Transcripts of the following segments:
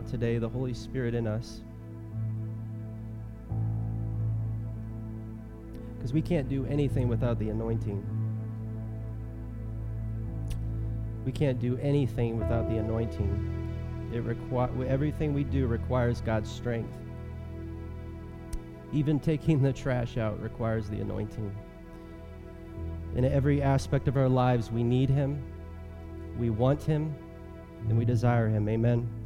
out today, the Holy Spirit in us. Because we can't do anything without the anointing. We can't do anything without the anointing. It requi- everything we do requires God's strength. Even taking the trash out requires the anointing. In every aspect of our lives, we need Him, we want Him, and we desire Him. Amen.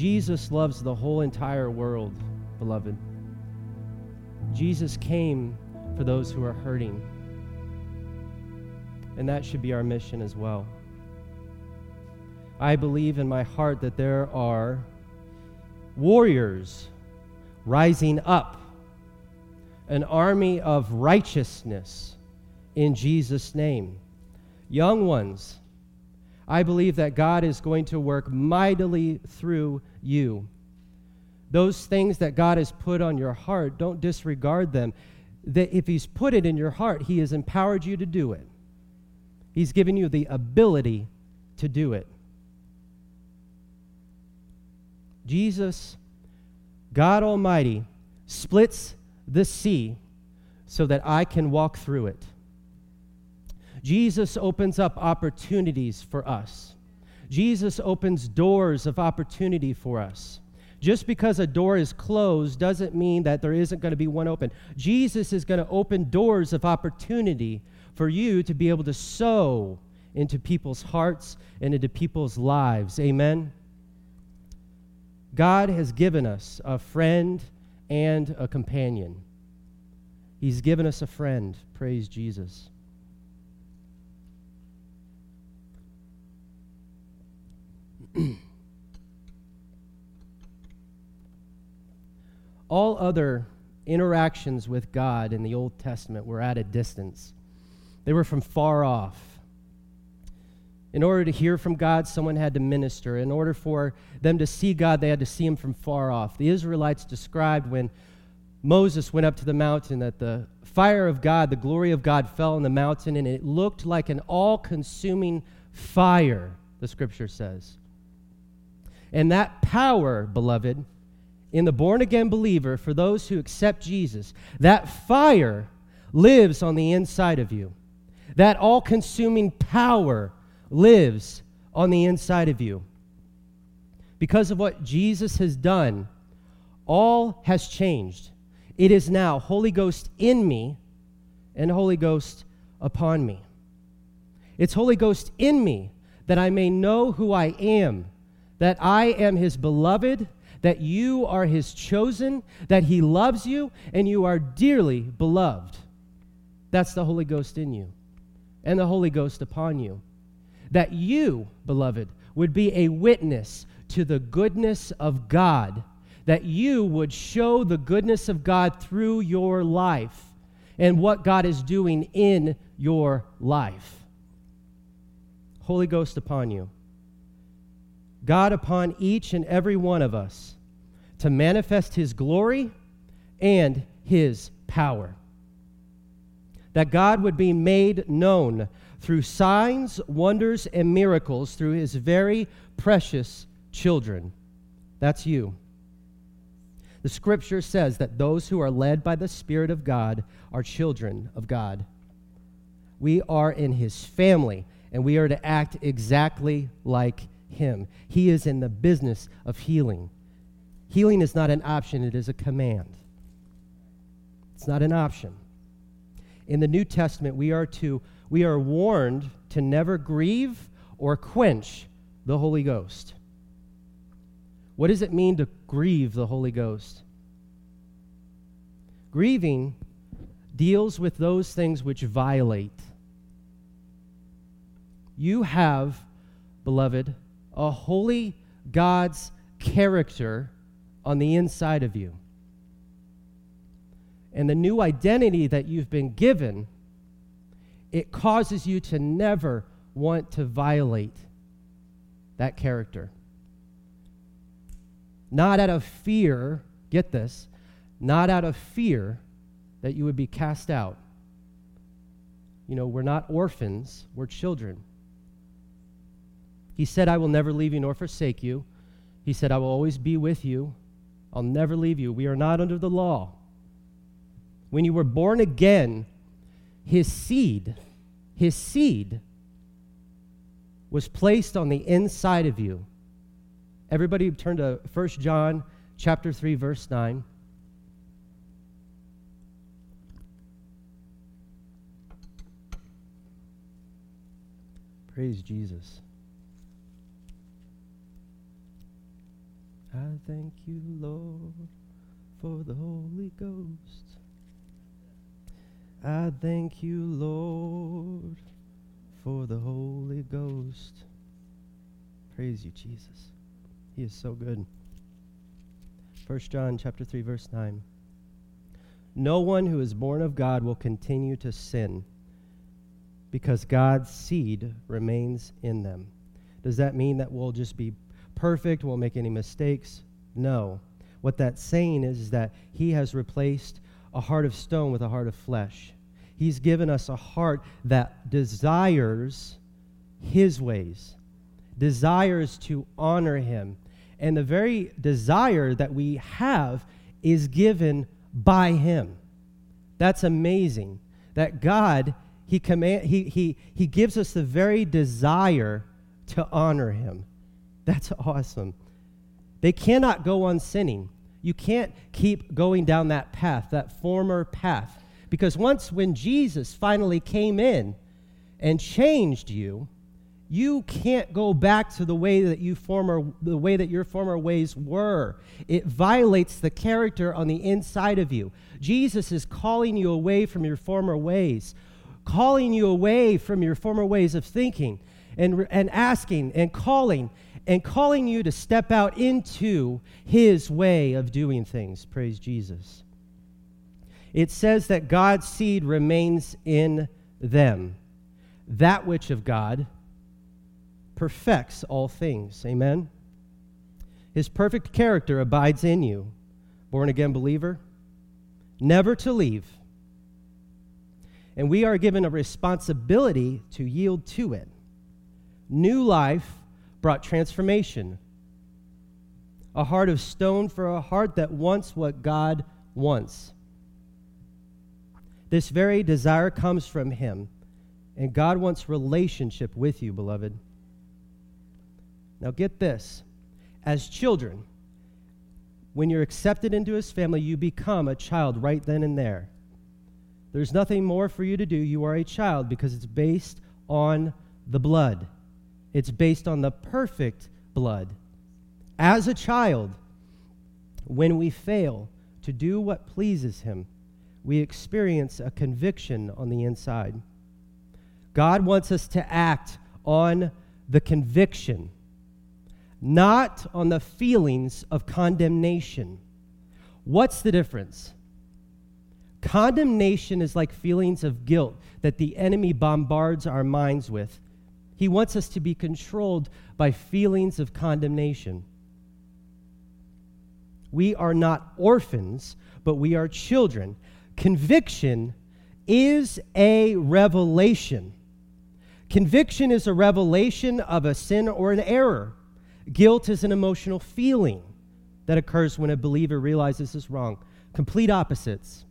Jesus loves the whole entire world, beloved. Jesus came for those who are hurting. And that should be our mission as well. I believe in my heart that there are warriors rising up, an army of righteousness in Jesus' name. Young ones, I believe that God is going to work mightily through you. Those things that God has put on your heart, don't disregard them. That if He's put it in your heart, He has empowered you to do it. He's given you the ability to do it. Jesus, God Almighty, splits the sea so that I can walk through it. Jesus opens up opportunities for us. Jesus opens doors of opportunity for us. Just because a door is closed doesn't mean that there isn't going to be one open. Jesus is going to open doors of opportunity for you to be able to sow into people's hearts and into people's lives. Amen. God has given us a friend and a companion. He's given us a friend. Praise Jesus. All other interactions with God in the Old Testament were at a distance, they were from far off. In order to hear from God, someone had to minister. In order for them to see God, they had to see him from far off. The Israelites described when Moses went up to the mountain that the fire of God, the glory of God, fell on the mountain, and it looked like an all consuming fire, the scripture says. And that power, beloved, in the born again believer, for those who accept Jesus, that fire lives on the inside of you. That all consuming power lives on the inside of you. Because of what Jesus has done, all has changed. It is now Holy Ghost in me and Holy Ghost upon me. It's Holy Ghost in me that I may know who I am, that I am his beloved, that you are his chosen, that he loves you, and you are dearly beloved. That's the Holy Ghost in you and the Holy Ghost upon you that you, beloved, would be a witness to the goodness of God, that you would show the goodness of God through your life and what God is doing in your life. Holy Ghost upon you. God upon each and every one of us to manifest His glory and His power. That God would be made known through signs, wonders, and miracles through his very precious children. That's you. The scripture says that those who are led by the Spirit of God are children of God. We are in his family, and we are to act exactly like him. He is in the business of healing. Healing is not an option, it is a command. It's not an option. In the New Testament, we are to we are warned to never grieve or quench the Holy Ghost. What does it mean to grieve the Holy Ghost? Grieving deals with those things which violate. You have, beloved, a holy God's character on the inside of you. And the new identity that you've been given it causes you to never want to violate that character. Not out of fear, get this, not out of fear that you would be cast out. You know, we're not orphans, we're children. He said, I will never leave you nor forsake you. He said, I will always be with you. I'll never leave you. We are not under the law. When you were born again, his seed, his seed was placed on the inside of you. Everybody turn to 1 John chapter 3 verse 9. Praise Jesus. I thank you, Lord, for the Holy Ghost. I thank you, Lord, for the Holy Ghost. Praise you, Jesus. He is so good. 1 John chapter 3 verse 9. No one who is born of God will continue to sin because God's seed remains in them. Does that mean that we'll just be perfect, won't make any mistakes? No. What that's saying is, is that he has replaced a heart of stone with a heart of flesh. He's given us a heart that desires his ways, desires to honor him. And the very desire that we have is given by him. That's amazing. That God, he, command, he, he, he gives us the very desire to honor him. That's awesome. They cannot go on sinning. You can't keep going down that path, that former path. Because once when Jesus finally came in and changed you, you can't go back to the way that you former the way that your former ways were. It violates the character on the inside of you. Jesus is calling you away from your former ways, calling you away from your former ways of thinking and, and asking and calling and calling you to step out into his way of doing things. Praise Jesus it says that God's seed remains in them. That which of God perfects all things. Amen? His perfect character abides in you. Born again believer, never to leave. And we are given a responsibility to yield to it. New life brought transformation. A heart of stone for a heart that wants what God wants. This very desire comes from Him, and God wants relationship with you, beloved. Now, get this. As children, when you're accepted into His family, you become a child right then and there. There's nothing more for you to do. You are a child because it's based on the blood, it's based on the perfect blood. As a child, when we fail to do what pleases Him, we experience a conviction on the inside. God wants us to act on the conviction, not on the feelings of condemnation. What's the difference? Condemnation is like feelings of guilt that the enemy bombards our minds with. He wants us to be controlled by feelings of condemnation. We are not orphans, but we are children. Conviction is a revelation. Conviction is a revelation of a sin or an error. Guilt is an emotional feeling that occurs when a believer realizes is wrong. Complete opposites.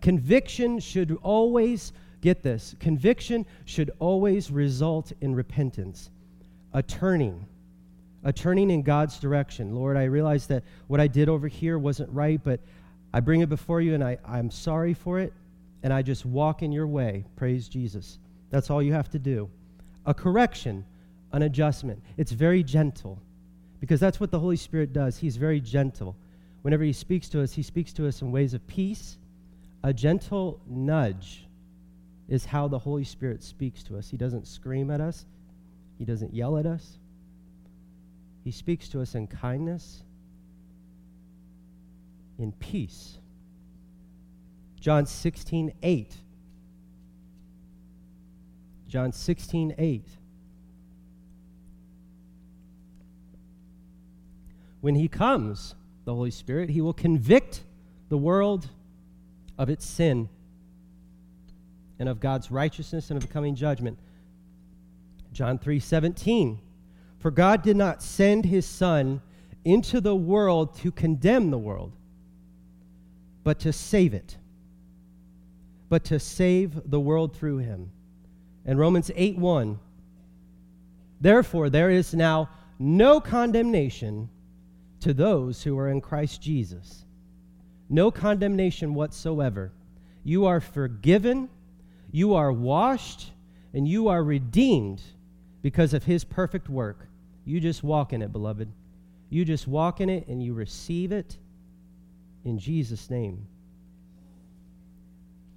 Conviction should always, get this, conviction should always result in repentance, a turning, a turning in God's direction. Lord, I realize that what I did over here wasn't right, but I bring it before you and I, I'm sorry for it, and I just walk in your way. Praise Jesus. That's all you have to do. A correction, an adjustment. It's very gentle because that's what the Holy Spirit does. He's very gentle. Whenever He speaks to us, He speaks to us in ways of peace. A gentle nudge is how the Holy Spirit speaks to us. He doesn't scream at us, He doesn't yell at us. He speaks to us in kindness in peace. John 16, 8. John 16, 8. When he comes, the Holy Spirit, he will convict the world of its sin and of God's righteousness and of coming judgment. John 3 17. For God did not send his Son into the world to condemn the world, but to save it. But to save the world through him. And Romans 8 1. Therefore, there is now no condemnation to those who are in Christ Jesus. No condemnation whatsoever. You are forgiven, you are washed, and you are redeemed because of his perfect work. You just walk in it, beloved. You just walk in it and you receive it in Jesus' name.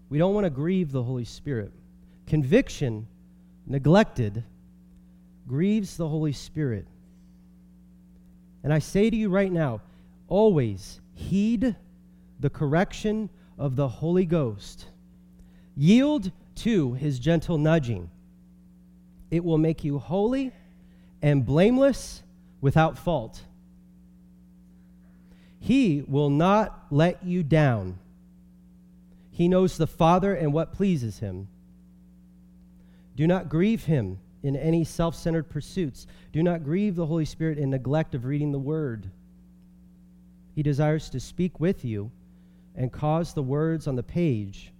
We don't want to grieve the Holy Spirit. Conviction, neglected, grieves the Holy Spirit. And I say to you right now always heed the correction of the Holy Ghost, yield to his gentle nudging. It will make you holy and blameless without fault. He will not let you down. He knows the Father and what pleases him. Do not grieve him in any self centered pursuits. Do not grieve the Holy Spirit in neglect of reading the Word. He desires to speak with you and cause the words on the page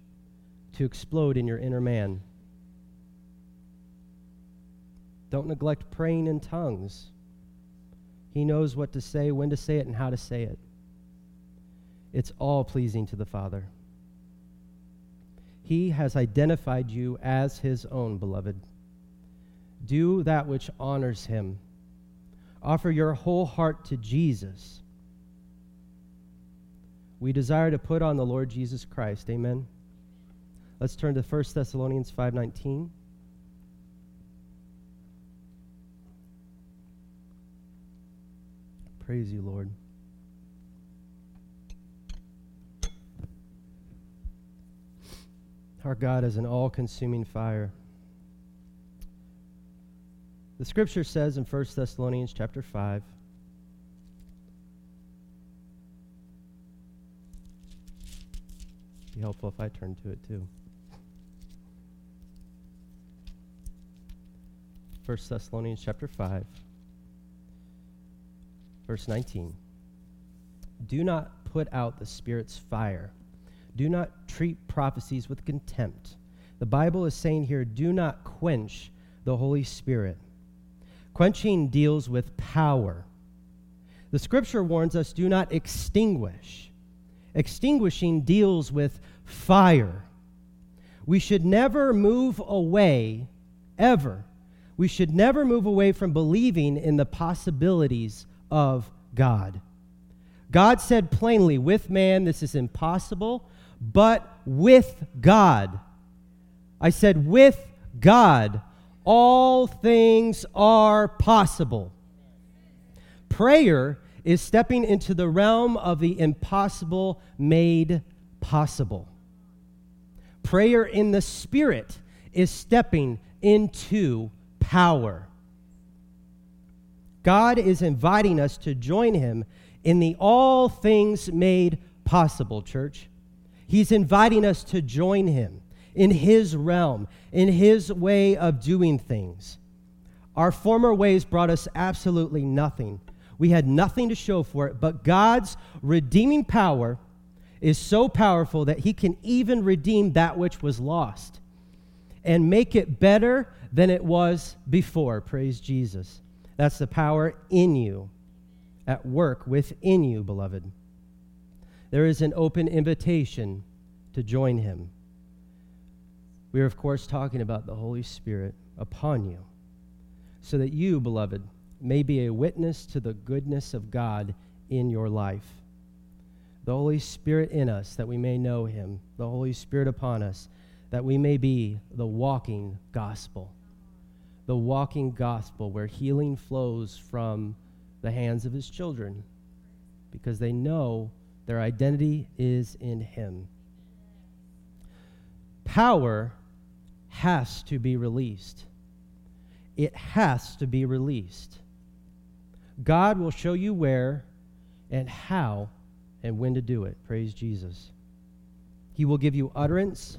to explode in your inner man. Don't neglect praying in tongues. He knows what to say, when to say it, and how to say it. It's all pleasing to the Father. He has identified you as his own, beloved. Do that which honors him. Offer your whole heart to Jesus. We desire to put on the Lord Jesus Christ. Amen. Let's turn to 1 Thessalonians 5:19. Praise you, Lord. Our God is an all consuming fire. The scripture says in 1 Thessalonians chapter 5 be helpful if I turn to it too. 1 Thessalonians chapter 5 verse 19 Do not put out the spirit's fire. Do not treat prophecies with contempt. The Bible is saying here, do not quench the Holy Spirit. Quenching deals with power. The scripture warns us do not extinguish. Extinguishing deals with fire. We should never move away, ever. We should never move away from believing in the possibilities of God. God said plainly, with man this is impossible, but with God. I said, with God, all things are possible. Prayer is stepping into the realm of the impossible made possible. Prayer in the Spirit is stepping into power. God is inviting us to join Him in the all things made possible, church. He's inviting us to join him in his realm, in his way of doing things. Our former ways brought us absolutely nothing. We had nothing to show for it, but God's redeeming power is so powerful that he can even redeem that which was lost and make it better than it was before. Praise Jesus. That's the power in you, at work within you, beloved there is an open invitation to join him. We are, of course, talking about the Holy Spirit upon you, so that you, beloved, may be a witness to the goodness of God in your life. The Holy Spirit in us, that we may know him. The Holy Spirit upon us, that we may be the walking gospel. The walking gospel where healing flows from the hands of his children because they know their identity is in Him. Power has to be released. It has to be released. God will show you where and how and when to do it. Praise Jesus. He will give you utterance.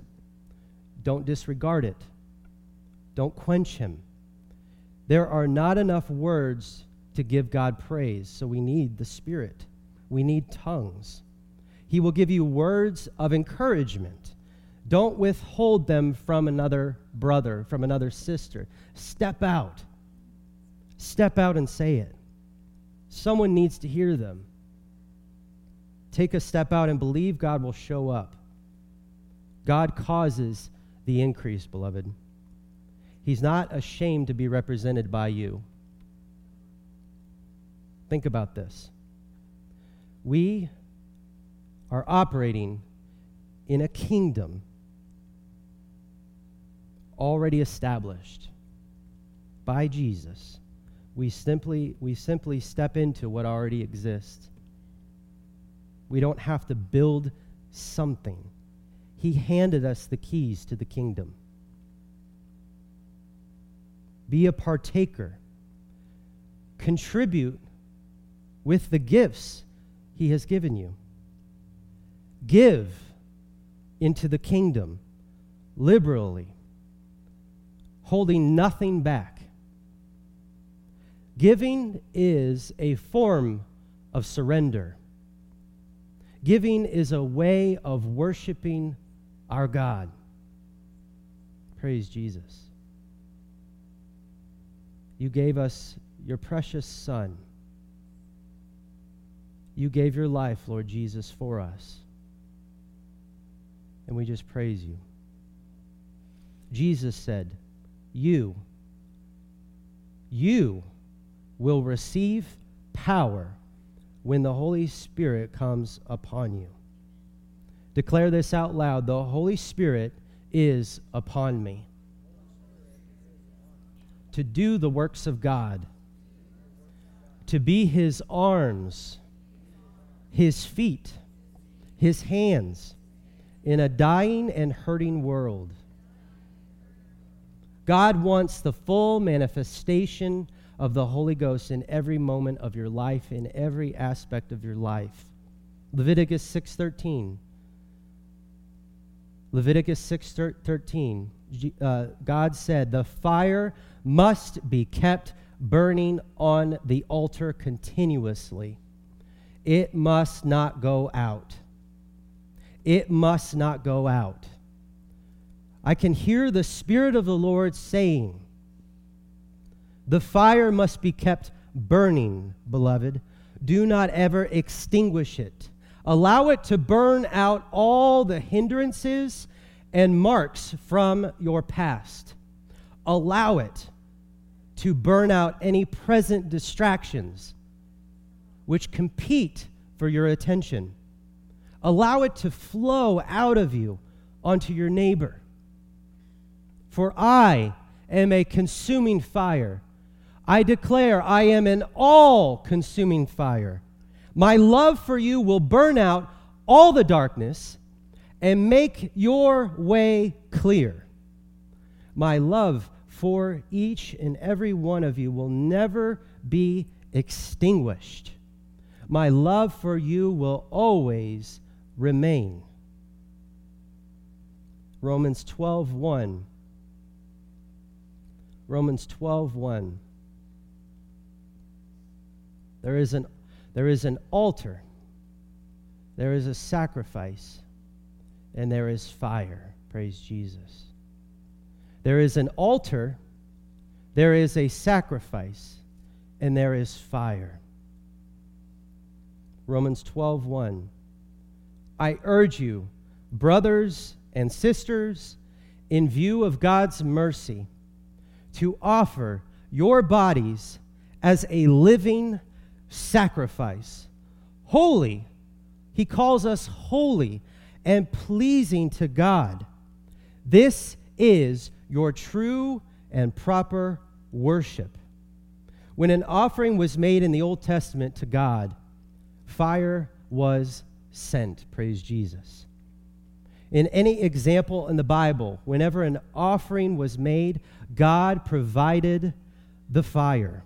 Don't disregard it. Don't quench him. There are not enough words to give God praise, so we need the Spirit. We need tongues. He will give you words of encouragement. Don't withhold them from another brother, from another sister. Step out. Step out and say it. Someone needs to hear them. Take a step out and believe God will show up. God causes the increase, beloved. He's not ashamed to be represented by you. Think about this. We are operating in a kingdom already established by Jesus. We simply, we simply step into what already exists. We don't have to build something. He handed us the keys to the kingdom. Be a partaker. Contribute with the gifts He has given you. Give into the kingdom liberally, holding nothing back. Giving is a form of surrender. Giving is a way of worshiping our God. Praise Jesus. You gave us your precious Son. You gave your life, Lord Jesus, for us. And we just praise you. Jesus said, You, you will receive power when the Holy Spirit comes upon you. Declare this out loud The Holy Spirit is upon me to do the works of God, to be his arms, his feet, his hands in a dying and hurting world. God wants the full manifestation of the Holy Ghost in every moment of your life, in every aspect of your life. Leviticus 6:13. Leviticus 6:13. Uh, God said, "The fire must be kept burning on the altar continuously. It must not go out. It must not go out." I can hear the Spirit of the Lord saying, the fire must be kept burning, beloved. Do not ever extinguish it. Allow it to burn out all the hindrances and marks from your past. Allow it to burn out any present distractions which compete for your attention. Allow it to flow out of you onto your neighbor. For I am a consuming fire I declare I am an all consuming fire. My love for you will burn out all the darkness and make your way clear. My love for each and every one of you will never be extinguished. My love for you will always remain. Romans 12:1 Romans 12:1 there is an, there is an altar, there is a sacrifice, and there is fire. Praise Jesus. There is an altar, there is a sacrifice, and there is fire. Romans 12:1 I urge you, brothers and sisters, in view of God's mercy, to offer your bodies as a living sacrifice. Holy, he calls us holy and pleasing to God. This is your true and proper worship. When an offering was made in the Old Testament to God, fire was sent. Praise Jesus. In any example in the Bible, whenever an offering was made, God provided the fire.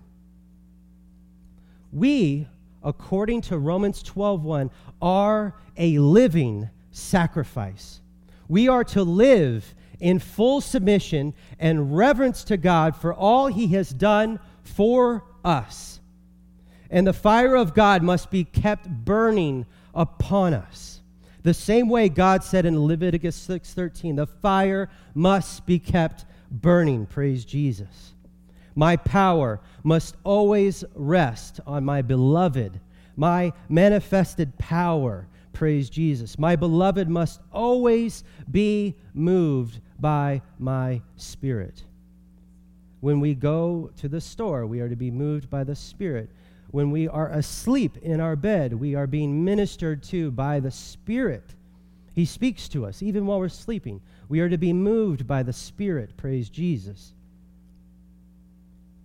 We, according to Romans 12:1, are a living sacrifice. We are to live in full submission and reverence to God for all he has done for us. And the fire of God must be kept burning upon us. The same way God said in Leviticus 6:13, the fire must be kept burning. Praise Jesus. My power must always rest on my beloved, my manifested power. Praise Jesus. My beloved must always be moved by my spirit. When we go to the store, we are to be moved by the Spirit. When we are asleep in our bed, we are being ministered to by the Spirit. He speaks to us even while we're sleeping. We are to be moved by the Spirit. Praise Jesus.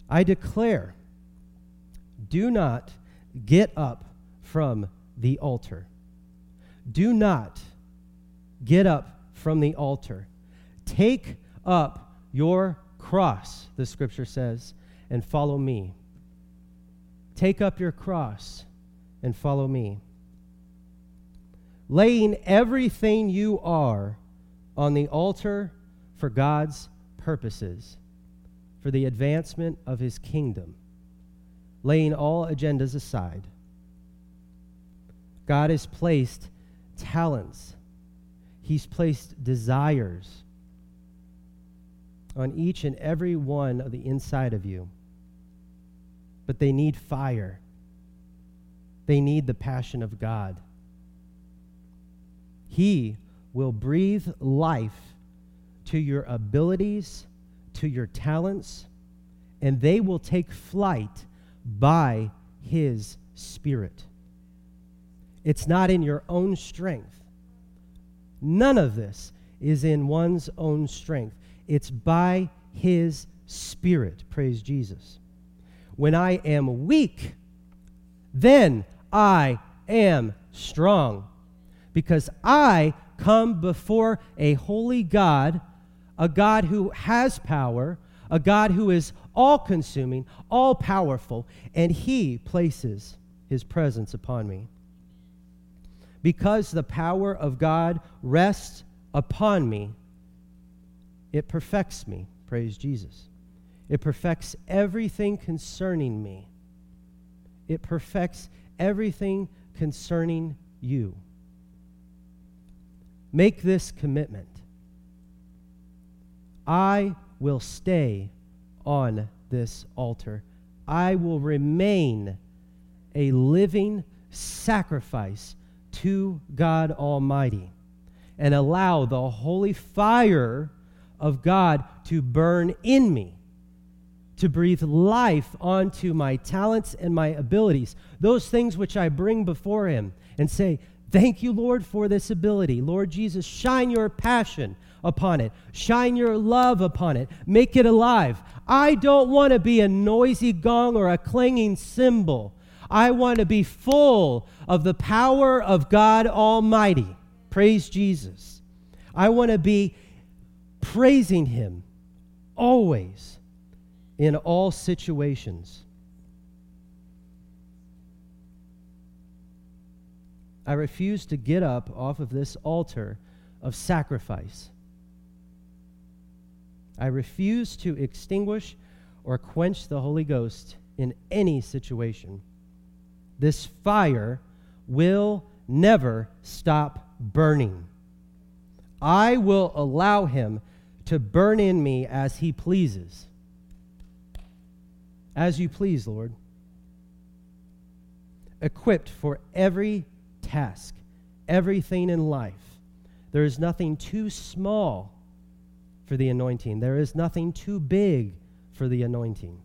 I declare do not get up from the altar. Do not get up from the altar. Take up your cross, the scripture says, and follow me. Take up your cross and follow me. Laying everything you are on the altar for God's purposes, for the advancement of his kingdom, laying all agendas aside. God has placed talents, he's placed desires on each and every one of the inside of you but they need fire. They need the passion of God. He will breathe life to your abilities, to your talents, and they will take flight by His Spirit. It's not in your own strength. None of this is in one's own strength. It's by His Spirit. Praise Jesus. When I am weak, then I am strong. Because I come before a holy God, a God who has power, a God who is all consuming, all powerful, and He places His presence upon me. Because the power of God rests upon me, it perfects me. Praise Jesus. It perfects everything concerning me. It perfects everything concerning you. Make this commitment. I will stay on this altar. I will remain a living sacrifice to God Almighty and allow the holy fire of God to burn in me to breathe life onto my talents and my abilities, those things which I bring before Him, and say, Thank you, Lord, for this ability. Lord Jesus, shine your passion upon it, shine your love upon it, make it alive. I don't want to be a noisy gong or a clanging cymbal. I want to be full of the power of God Almighty. Praise Jesus. I want to be praising Him always in all situations. I refuse to get up off of this altar of sacrifice. I refuse to extinguish or quench the Holy Ghost in any situation. This fire will never stop burning. I will allow him to burn in me as he pleases. As you please, Lord. Equipped for every task, everything in life. There is nothing too small for the anointing, there is nothing too big for the anointing.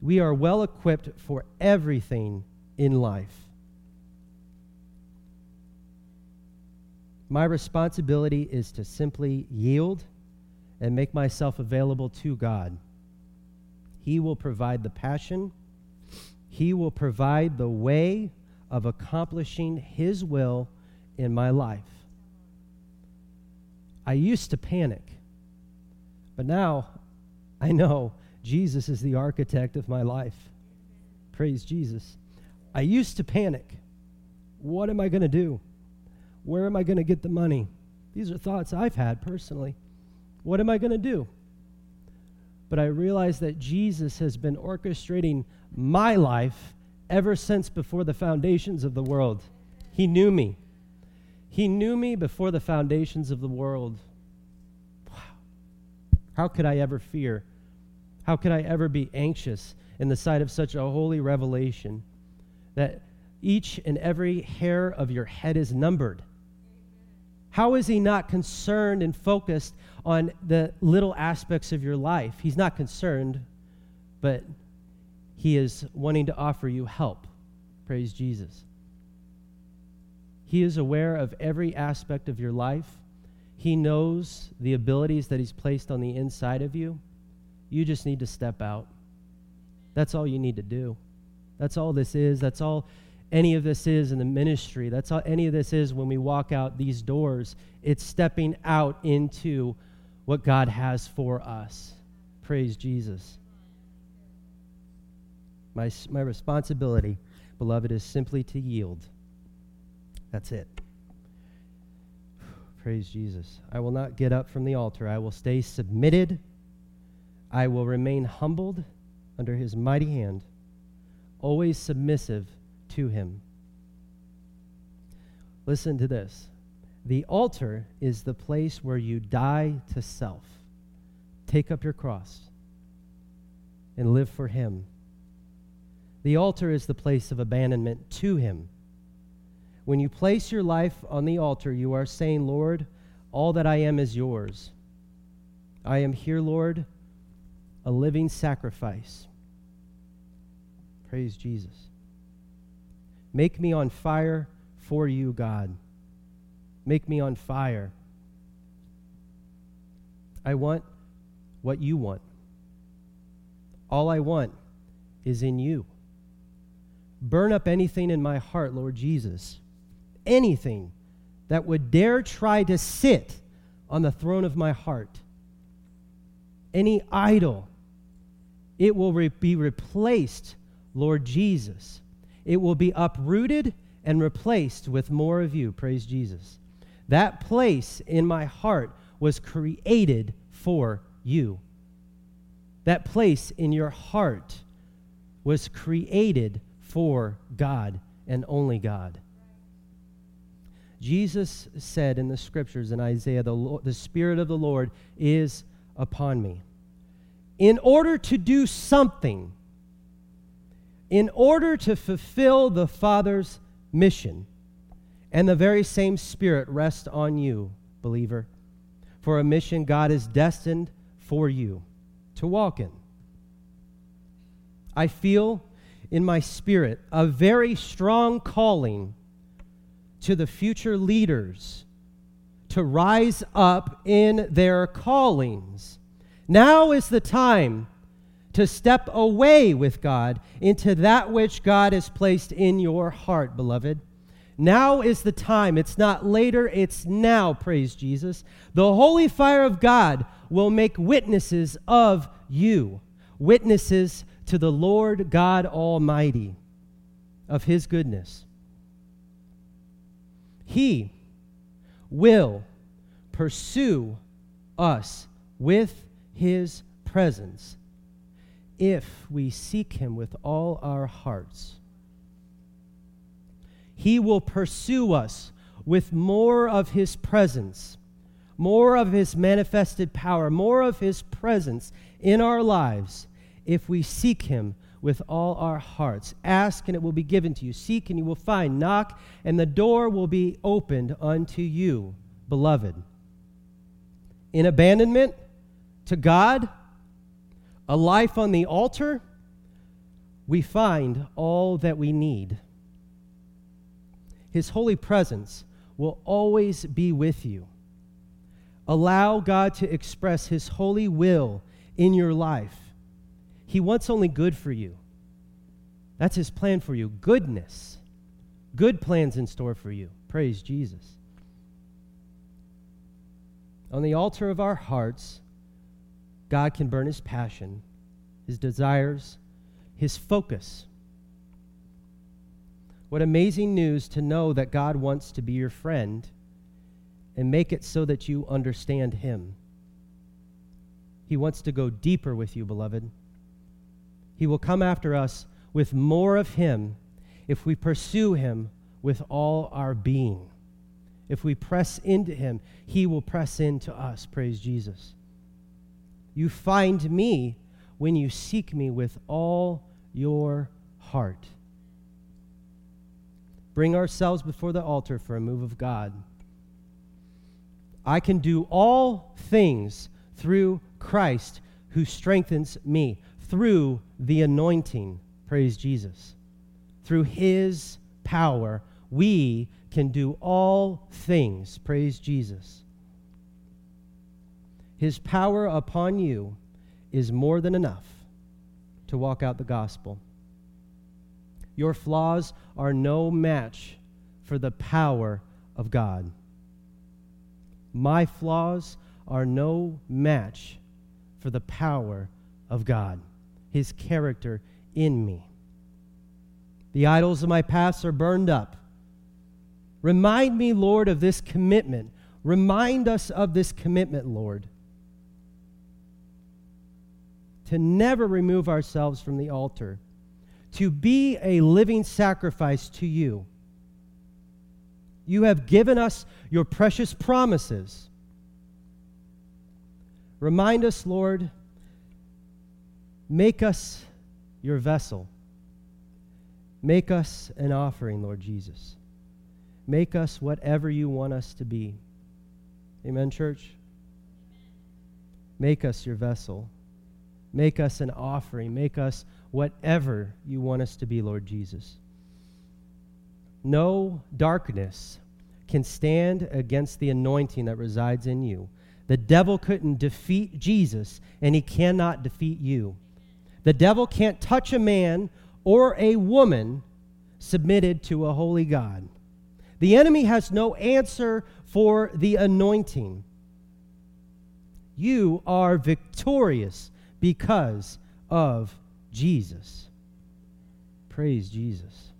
We are well equipped for everything in life. My responsibility is to simply yield and make myself available to God. He will provide the passion, He will provide the way of accomplishing His will in my life. I used to panic, but now I know Jesus is the architect of my life. Praise Jesus. I used to panic. What am I going to do? Where am I going to get the money? These are thoughts I've had personally. What am I going to do? But I realize that Jesus has been orchestrating my life ever since before the foundations of the world. He knew me. He knew me before the foundations of the world. Wow. How could I ever fear? How could I ever be anxious in the sight of such a holy revelation that each and every hair of your head is numbered? How is he not concerned and focused on the little aspects of your life? He's not concerned, but he is wanting to offer you help. Praise Jesus. He is aware of every aspect of your life. He knows the abilities that He's placed on the inside of you. You just need to step out. That's all you need to do. That's all this is. That's all any of this is in the ministry. That's all any of this is when we walk out these doors. It's stepping out into what God has for us. Praise Jesus. My, my responsibility, beloved, is simply to yield. That's it. Praise Jesus. I will not get up from the altar. I will stay submitted. I will remain humbled under his mighty hand, always submissive to him. Listen to this. The altar is the place where you die to self. Take up your cross and live for him. The altar is the place of abandonment to him. When you place your life on the altar, you are saying, Lord, all that I am is yours. I am here, Lord, a living sacrifice. Praise Jesus. Make me on fire for you, God. Make me on fire. I want what you want. All I want is in you. Burn up anything in my heart, Lord Jesus anything that would dare try to sit on the throne of my heart, any idol, it will re- be replaced, Lord Jesus. It will be uprooted and replaced with more of you. Praise Jesus. That place in my heart was created for you. That place in your heart was created for God and only God. Jesus said in the scriptures in Isaiah, the, Lord, the Spirit of the Lord is upon me. In order to do something, in order to fulfill the Father's mission, and the very same Spirit rests on you, believer, for a mission God is destined for you to walk in. I feel in my spirit a very strong calling to the future leaders to rise up in their callings. Now is the time to step away with God into that which God has placed in your heart, beloved. Now is the time. It's not later, it's now, praise Jesus. The holy fire of God will make witnesses of you, witnesses to the Lord God Almighty of his goodness. He will pursue us with his presence if we seek him with all our hearts. He will pursue us with more of his presence, more of his manifested power, more of his presence in our lives if we seek him with all our hearts. Ask, and it will be given to you. Seek, and you will find. Knock, and the door will be opened unto you, beloved. In abandonment to God, a life on the altar, we find all that we need. His holy presence will always be with you. Allow God to express His holy will in your life. He wants only good for you. That's his plan for you goodness. Good plans in store for you. Praise Jesus. On the altar of our hearts, God can burn his passion, his desires, his focus. What amazing news to know that God wants to be your friend and make it so that you understand him. He wants to go deeper with you, beloved. He will come after us with more of Him if we pursue Him with all our being. If we press into Him, He will press into us. Praise Jesus. You find me when you seek me with all your heart. Bring ourselves before the altar for a move of God. I can do all things through Christ who strengthens me, through the anointing. Praise Jesus. Through his power, we can do all things. Praise Jesus. His power upon you is more than enough to walk out the gospel. Your flaws are no match for the power of God. My flaws are no match for the power of God, His character in me. The idols of my past are burned up. Remind me, Lord, of this commitment. Remind us of this commitment, Lord, to never remove ourselves from the altar, to be a living sacrifice to you. You have given us your precious promises. Remind us, Lord, make us your vessel. Make us an offering, Lord Jesus. Make us whatever you want us to be. Amen, church? Make us your vessel. Make us an offering. Make us whatever you want us to be, Lord Jesus. No darkness can stand against the anointing that resides in you. The devil couldn't defeat Jesus, and he cannot defeat you. The devil can't touch a man or a woman submitted to a holy God. The enemy has no answer for the anointing. You are victorious because of Jesus. Praise Jesus.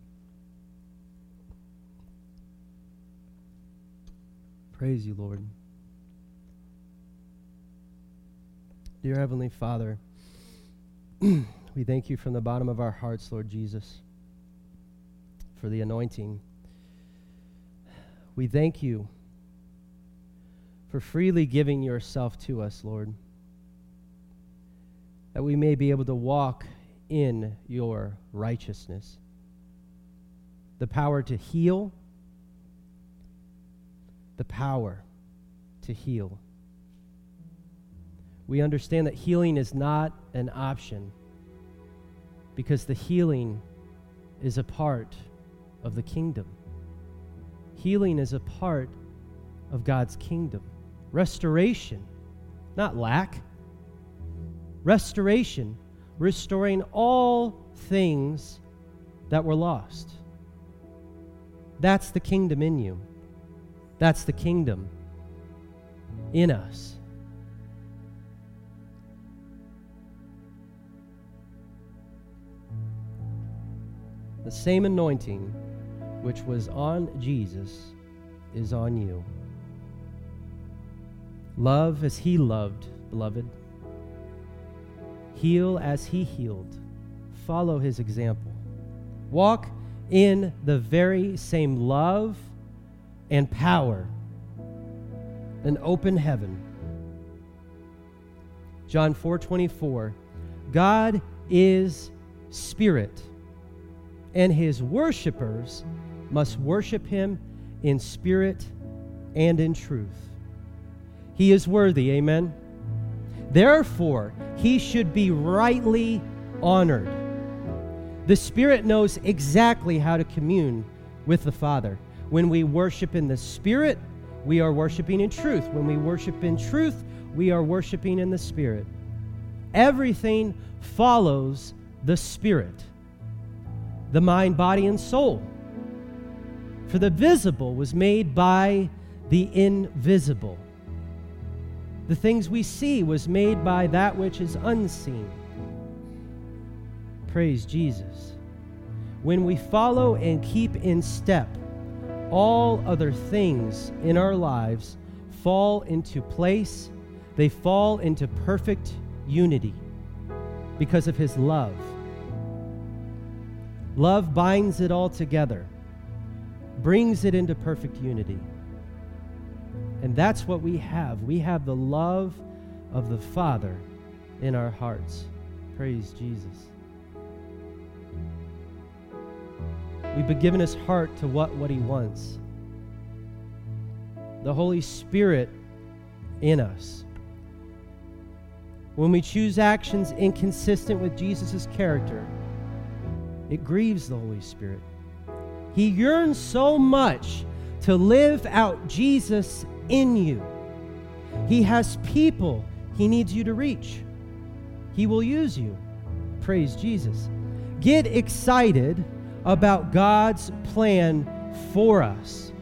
Praise you, Lord. Dear Heavenly Father, we thank you from the bottom of our hearts, Lord Jesus, for the anointing. We thank you for freely giving yourself to us, Lord, that we may be able to walk in your righteousness. The power to heal, the power to heal. We understand that healing is not an option because the healing is a part of the kingdom. Healing is a part of God's kingdom. Restoration, not lack. Restoration, restoring all things that were lost. That's the kingdom in you. That's the kingdom in us. The same anointing which was on Jesus is on you. Love as he loved, beloved. Heal as he healed. Follow his example. Walk in the very same love and power an open heaven. John 4:24 God is spirit and his worshipers must worship him in spirit and in truth. He is worthy, amen. Therefore, he should be rightly honored. The Spirit knows exactly how to commune with the Father. When we worship in the Spirit, we are worshiping in truth. When we worship in truth, we are worshiping in the Spirit. Everything follows the Spirit the mind, body, and soul. For the visible was made by the invisible. The things we see was made by that which is unseen. Praise Jesus. When we follow and keep in step, all other things in our lives fall into place they fall into perfect unity because of his love. Love binds it all together, brings it into perfect unity. And that's what we have. We have the love of the Father in our hearts. Praise Jesus. We've been given his heart to what, what he wants. The Holy Spirit in us. When we choose actions inconsistent with Jesus' character, it grieves the Holy Spirit. He yearns so much to live out Jesus in you. He has people he needs you to reach. He will use you. Praise Jesus. Get excited about God's plan for us.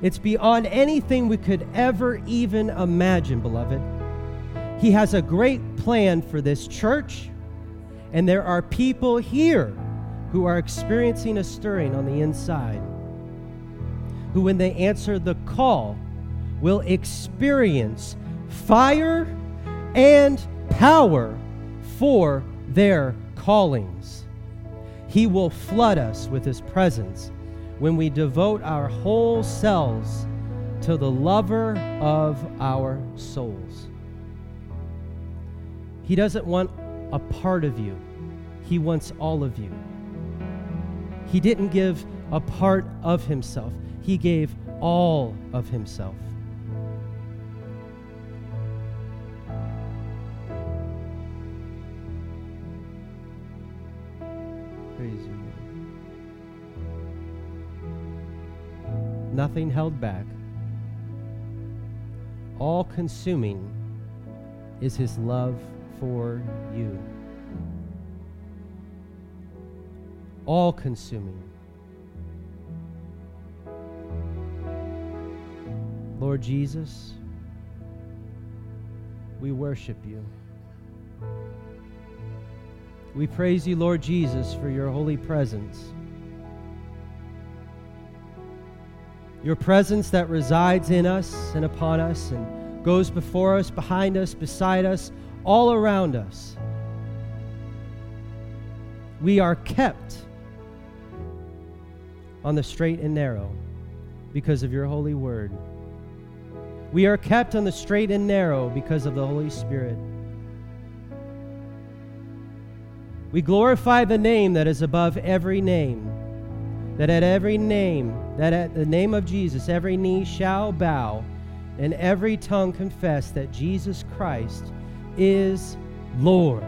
It's beyond anything we could ever even imagine, beloved. He has a great plan for this church, and there are people here who are experiencing a stirring on the inside, who, when they answer the call, will experience fire and power for their callings. He will flood us with His presence when we devote our whole selves to the lover of our souls. He doesn't want a part of you, He wants all of you. He didn't give a part of Himself, He gave all of Himself. Nothing held back, all consuming is his love for you. All consuming. Lord Jesus, we worship you. We praise you, Lord Jesus, for your holy presence. Your presence that resides in us and upon us and goes before us, behind us, beside us, all around us. We are kept on the straight and narrow because of your holy word. We are kept on the straight and narrow because of the Holy Spirit. We glorify the name that is above every name that at every name, that at the name of Jesus, every knee shall bow and every tongue confess that Jesus Christ is Lord.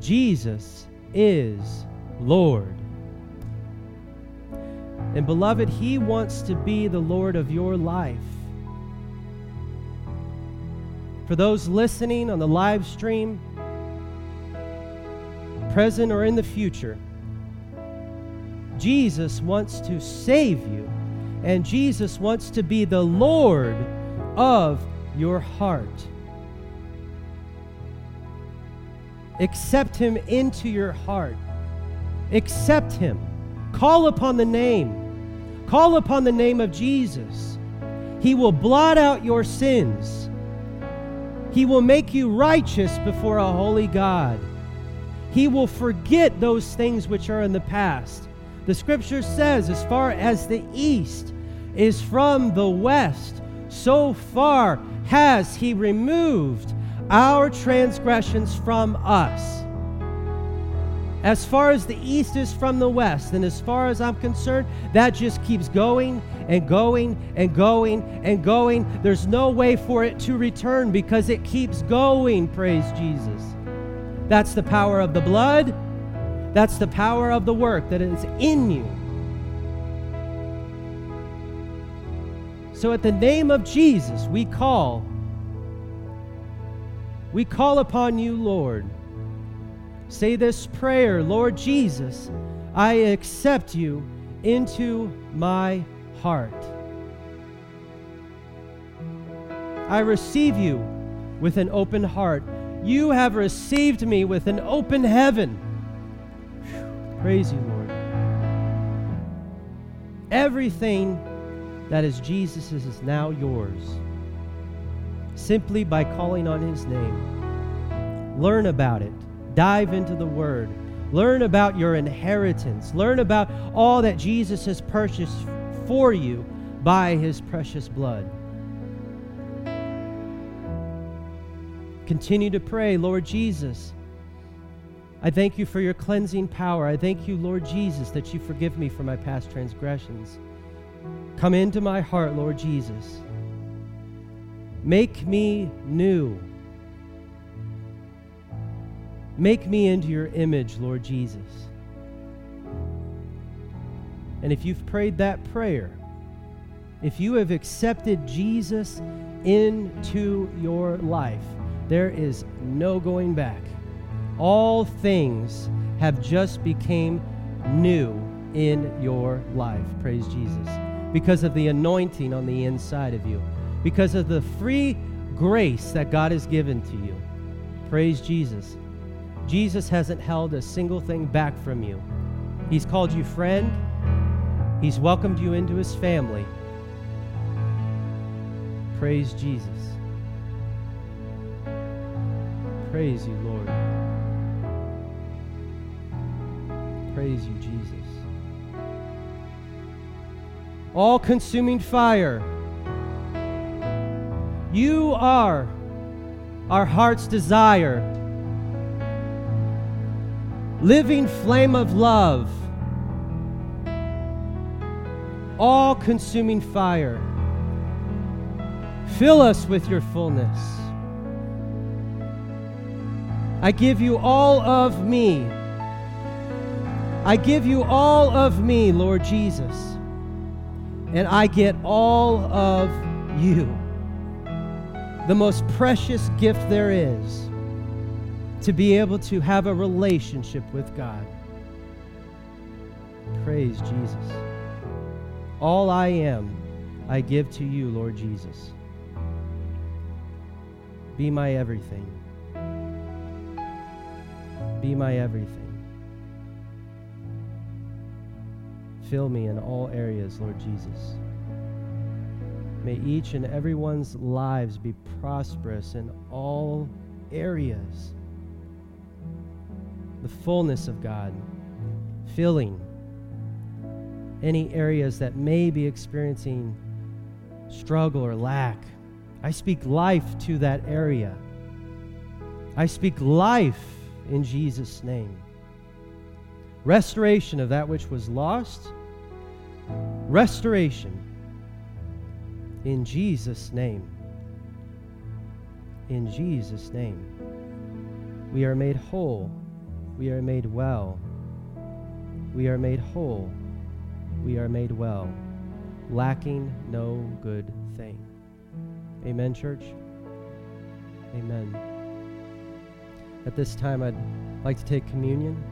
Jesus is Lord. And beloved, He wants to be the Lord of your life. For those listening on the live stream, present or in the future, Jesus wants to save you, and Jesus wants to be the Lord of your heart. Accept Him into your heart. Accept Him. Call upon the name. Call upon the name of Jesus. He will blot out your sins. He will make you righteous before a holy God. He will forget those things which are in the past the scripture says, as far as the east is from the west, so far has he removed our transgressions from us. As far as the east is from the west, and as far as I'm concerned, that just keeps going and going and going and going. There's no way for it to return because it keeps going, praise Jesus. That's the power of the blood. That's the power of the work that is in you. So, at the name of Jesus, we call. We call upon you, Lord. Say this prayer Lord Jesus, I accept you into my heart. I receive you with an open heart. You have received me with an open heaven. Praise you, Lord. Everything that is Jesus' is now yours. simply by calling on His name. Learn about it, dive into the Word, learn about your inheritance, learn about all that Jesus has purchased for you by His precious blood. Continue to pray, Lord Jesus. I thank you for your cleansing power. I thank you, Lord Jesus, that you forgive me for my past transgressions. Come into my heart, Lord Jesus. Make me new. Make me into your image, Lord Jesus. And if you've prayed that prayer, if you have accepted Jesus into your life, there is no going back. All things have just became new in your life. Praise Jesus. Because of the anointing on the inside of you. Because of the free grace that God has given to you. Praise Jesus. Jesus hasn't held a single thing back from you. He's called you friend. He's welcomed you into his family. Praise Jesus. Praise you, Lord. Praise you, Jesus. All consuming fire. You are our heart's desire. Living flame of love. All consuming fire. Fill us with your fullness. I give you all of me. I give you all of me, Lord Jesus. And I get all of you. The most precious gift there is to be able to have a relationship with God. Praise Jesus. All I am, I give to you, Lord Jesus. Be my everything. Be my everything. Fill me in all areas, Lord Jesus. May each and everyone's lives be prosperous in all areas. The fullness of God, filling any areas that may be experiencing struggle or lack. I speak life to that area. I speak life in Jesus' name. Restoration of that which was lost. Restoration in Jesus' name. In Jesus' name. We are made whole. We are made well. We are made whole. We are made well, lacking no good thing. Amen, church? Amen. At this time, I'd like to take communion.